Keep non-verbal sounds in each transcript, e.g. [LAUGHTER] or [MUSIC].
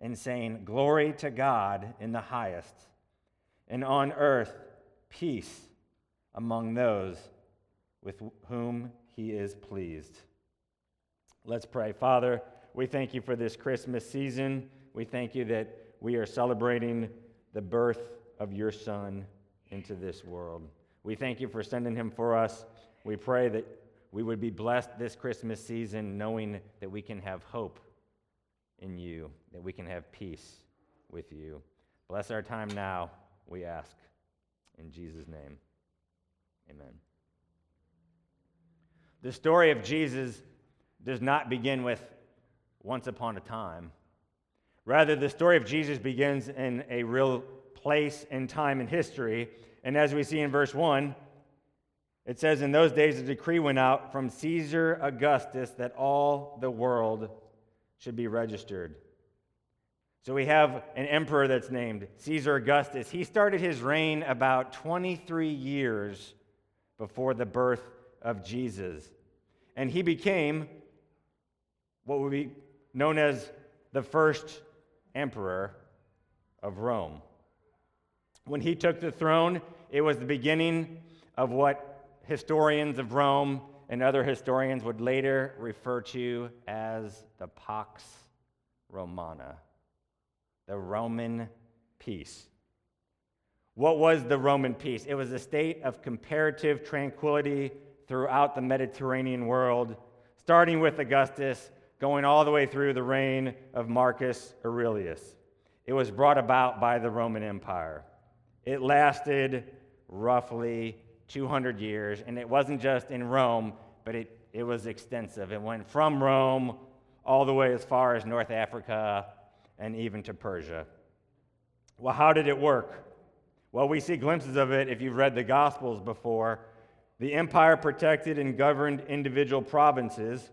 and saying, Glory to God in the highest, and on earth peace among those with whom he is pleased. Let's pray. Father, we thank you for this Christmas season. We thank you that we are celebrating the birth of your Son into this world. We thank you for sending him for us. We pray that we would be blessed this Christmas season knowing that we can have hope in you, that we can have peace with you. Bless our time now, we ask. In Jesus' name, amen. The story of Jesus does not begin with once upon a time. Rather, the story of Jesus begins in a real place and time in history. And as we see in verse 1, it says, In those days a decree went out from Caesar Augustus that all the world should be registered. So we have an emperor that's named Caesar Augustus. He started his reign about 23 years before the birth of Jesus. And he became what would be known as the first emperor of Rome. When he took the throne, it was the beginning of what historians of Rome and other historians would later refer to as the Pax Romana, the Roman peace. What was the Roman peace? It was a state of comparative tranquility throughout the Mediterranean world, starting with Augustus, going all the way through the reign of Marcus Aurelius. It was brought about by the Roman Empire. It lasted roughly 200 years, and it wasn't just in Rome, but it, it was extensive. It went from Rome all the way as far as North Africa and even to Persia. Well, how did it work? Well, we see glimpses of it if you've read the Gospels before. The empire protected and governed individual provinces,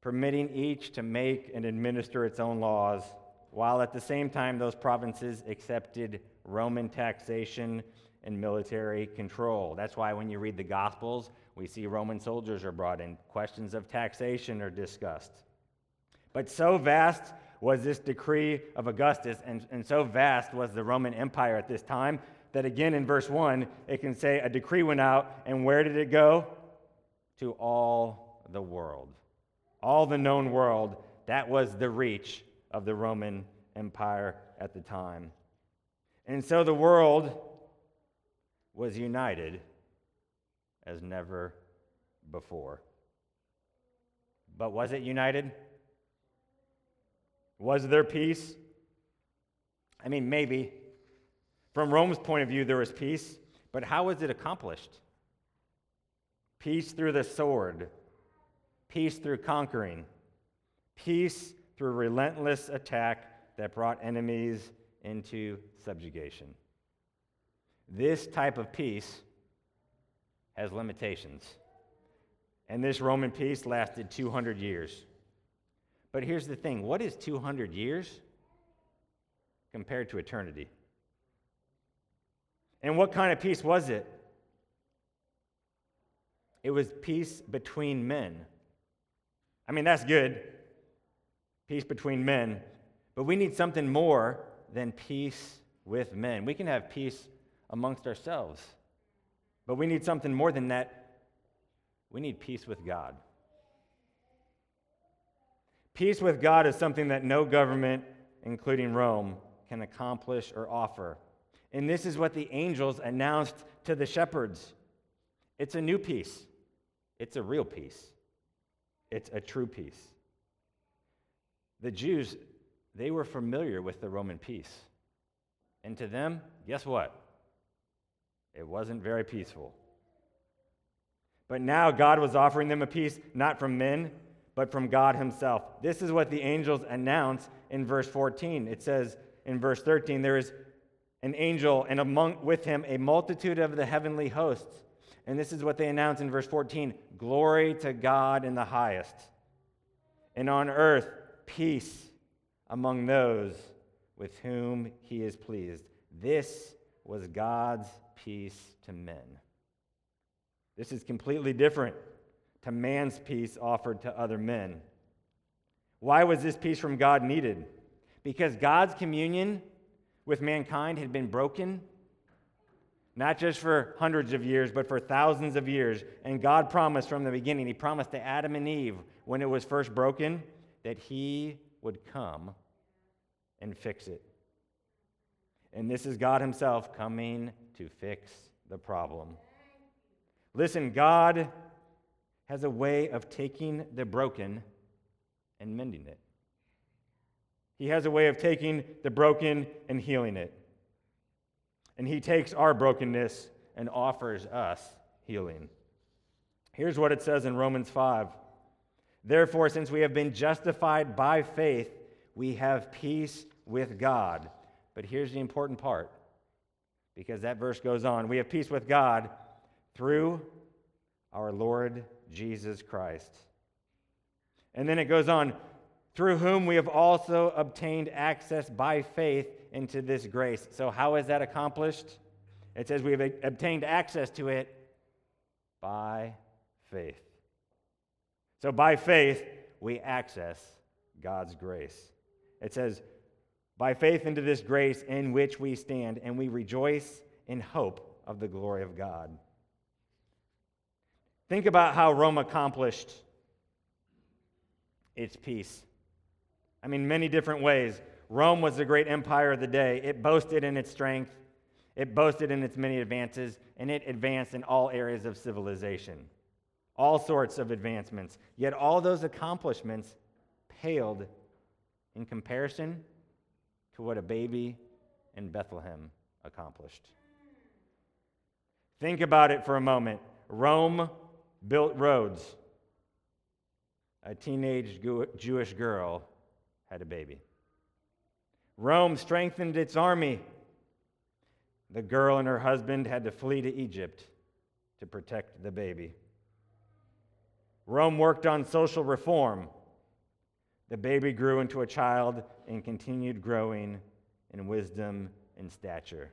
permitting each to make and administer its own laws, while at the same time those provinces accepted Roman taxation and military control. That's why when you read the Gospels, we see Roman soldiers are brought in, questions of taxation are discussed. But so vast was this decree of Augustus, and, and so vast was the Roman Empire at this time, that again in verse 1, it can say a decree went out, and where did it go? To all the world. All the known world, that was the reach of the Roman Empire at the time. And so the world was united as never before. But was it united? Was there peace? I mean, maybe. From Rome's point of view, there was peace, but how was it accomplished? Peace through the sword, peace through conquering, peace through relentless attack that brought enemies into subjugation. This type of peace has limitations. And this Roman peace lasted 200 years. But here's the thing what is 200 years compared to eternity? And what kind of peace was it? It was peace between men. I mean, that's good. Peace between men. But we need something more than peace with men. We can have peace amongst ourselves. But we need something more than that. We need peace with God. Peace with God is something that no government, including Rome, can accomplish or offer. And this is what the angels announced to the shepherds it's a new peace, it's a real peace, it's a true peace. The Jews, they were familiar with the Roman peace. And to them, guess what? It wasn't very peaceful. But now God was offering them a peace not from men, but from God Himself. This is what the angels announce in verse 14. It says in verse 13, there is an angel and among with him a multitude of the heavenly hosts. And this is what they announce in verse 14 Glory to God in the highest, and on earth peace among those with whom he is pleased. This was God's peace to men. This is completely different to man's peace offered to other men. Why was this peace from God needed? Because God's communion with mankind had been broken, not just for hundreds of years, but for thousands of years. And God promised from the beginning, He promised to Adam and Eve when it was first broken that He would come and fix it. And this is God Himself coming to fix the problem. Listen, God has a way of taking the broken and mending it. He has a way of taking the broken and healing it. And He takes our brokenness and offers us healing. Here's what it says in Romans 5 Therefore, since we have been justified by faith, we have peace with God. But here's the important part because that verse goes on. We have peace with God through our Lord Jesus Christ. And then it goes on, through whom we have also obtained access by faith into this grace. So, how is that accomplished? It says we have obtained access to it by faith. So, by faith, we access God's grace. It says, by faith into this grace in which we stand, and we rejoice in hope of the glory of God. Think about how Rome accomplished its peace. I mean, many different ways. Rome was the great empire of the day. It boasted in its strength, it boasted in its many advances, and it advanced in all areas of civilization. All sorts of advancements. Yet all those accomplishments paled in comparison to what a baby in Bethlehem accomplished. Think about it for a moment. Rome built roads. A teenage Jewish girl had a baby. Rome strengthened its army. The girl and her husband had to flee to Egypt to protect the baby. Rome worked on social reform. The baby grew into a child and continued growing in wisdom and stature.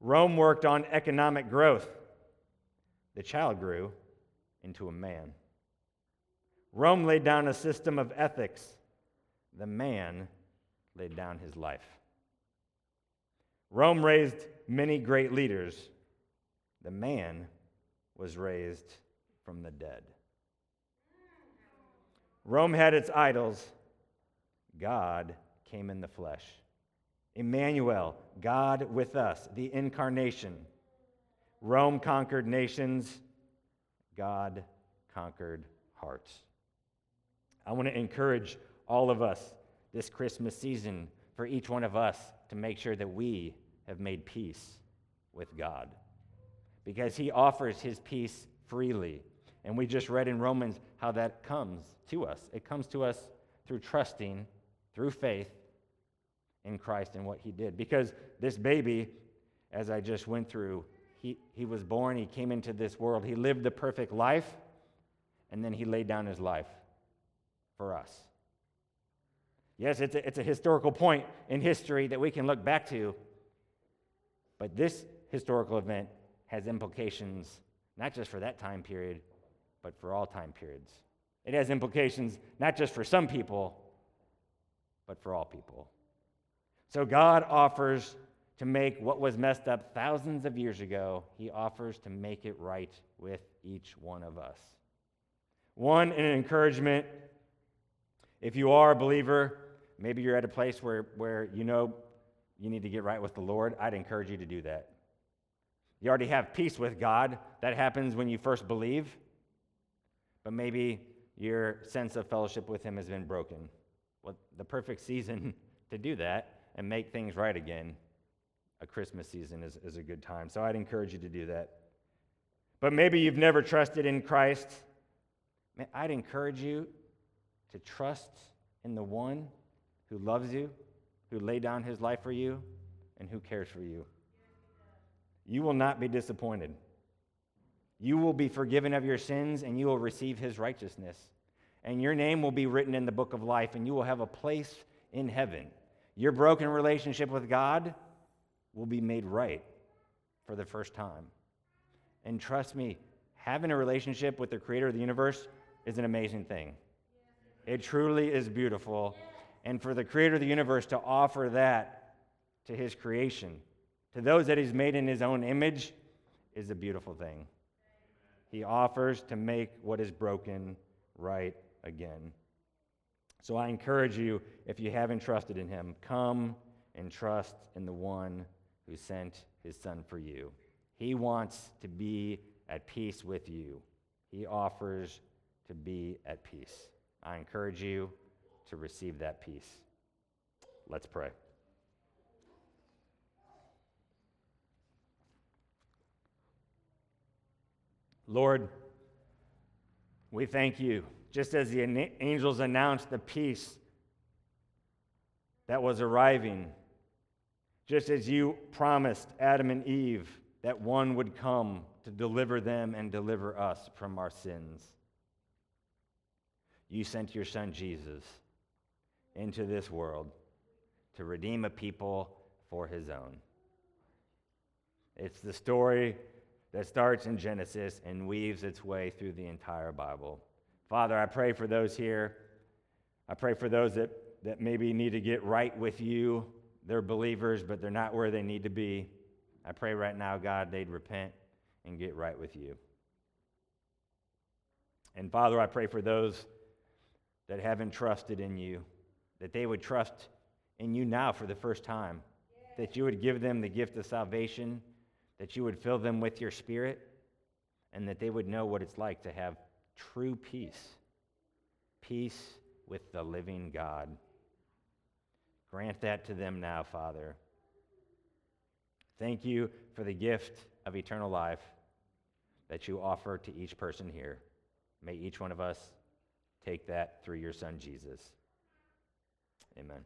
Rome worked on economic growth. The child grew into a man. Rome laid down a system of ethics. The man laid down his life. Rome raised many great leaders. The man was raised from the dead. Rome had its idols. God came in the flesh. Emmanuel, God with us, the incarnation. Rome conquered nations, God conquered hearts. I want to encourage all of us this Christmas season for each one of us to make sure that we have made peace with God because He offers His peace freely. And we just read in Romans how that comes to us. It comes to us through trusting, through faith in Christ and what He did. Because this baby, as I just went through, he, he was born, he came into this world, he lived the perfect life, and then he laid down his life for us. Yes, it's a, it's a historical point in history that we can look back to. But this historical event has implications not just for that time period, but for all time periods. It has implications not just for some people, but for all people. So God offers to make what was messed up thousands of years ago, He offers to make it right with each one of us. One, an encouragement. If you are a believer, maybe you're at a place where, where you know you need to get right with the Lord, I'd encourage you to do that. You already have peace with God. That happens when you first believe. But maybe your sense of fellowship with Him has been broken. Well, the perfect season [LAUGHS] to do that and make things right again, a Christmas season is, is a good time. So I'd encourage you to do that. But maybe you've never trusted in Christ. I'd encourage you to trust in the one who loves you, who laid down his life for you, and who cares for you you will not be disappointed. You will be forgiven of your sins and you will receive his righteousness. And your name will be written in the book of life and you will have a place in heaven. Your broken relationship with God will be made right for the first time. And trust me, having a relationship with the creator of the universe is an amazing thing. It truly is beautiful. And for the creator of the universe to offer that to his creation to those that he's made in his own image is a beautiful thing. He offers to make what is broken right again. So I encourage you, if you haven't trusted in him, come and trust in the one who sent his son for you. He wants to be at peace with you, he offers to be at peace. I encourage you to receive that peace. Let's pray. Lord, we thank you. Just as the angels announced the peace that was arriving, just as you promised Adam and Eve that one would come to deliver them and deliver us from our sins, you sent your son Jesus into this world to redeem a people for his own. It's the story that starts in Genesis and weaves its way through the entire Bible. Father, I pray for those here. I pray for those that, that maybe need to get right with you. They're believers, but they're not where they need to be. I pray right now, God, they'd repent and get right with you. And Father, I pray for those that haven't trusted in you, that they would trust in you now for the first time, that you would give them the gift of salvation that you would fill them with your spirit, and that they would know what it's like to have true peace peace with the living God. Grant that to them now, Father. Thank you for the gift of eternal life that you offer to each person here. May each one of us take that through your Son, Jesus. Amen.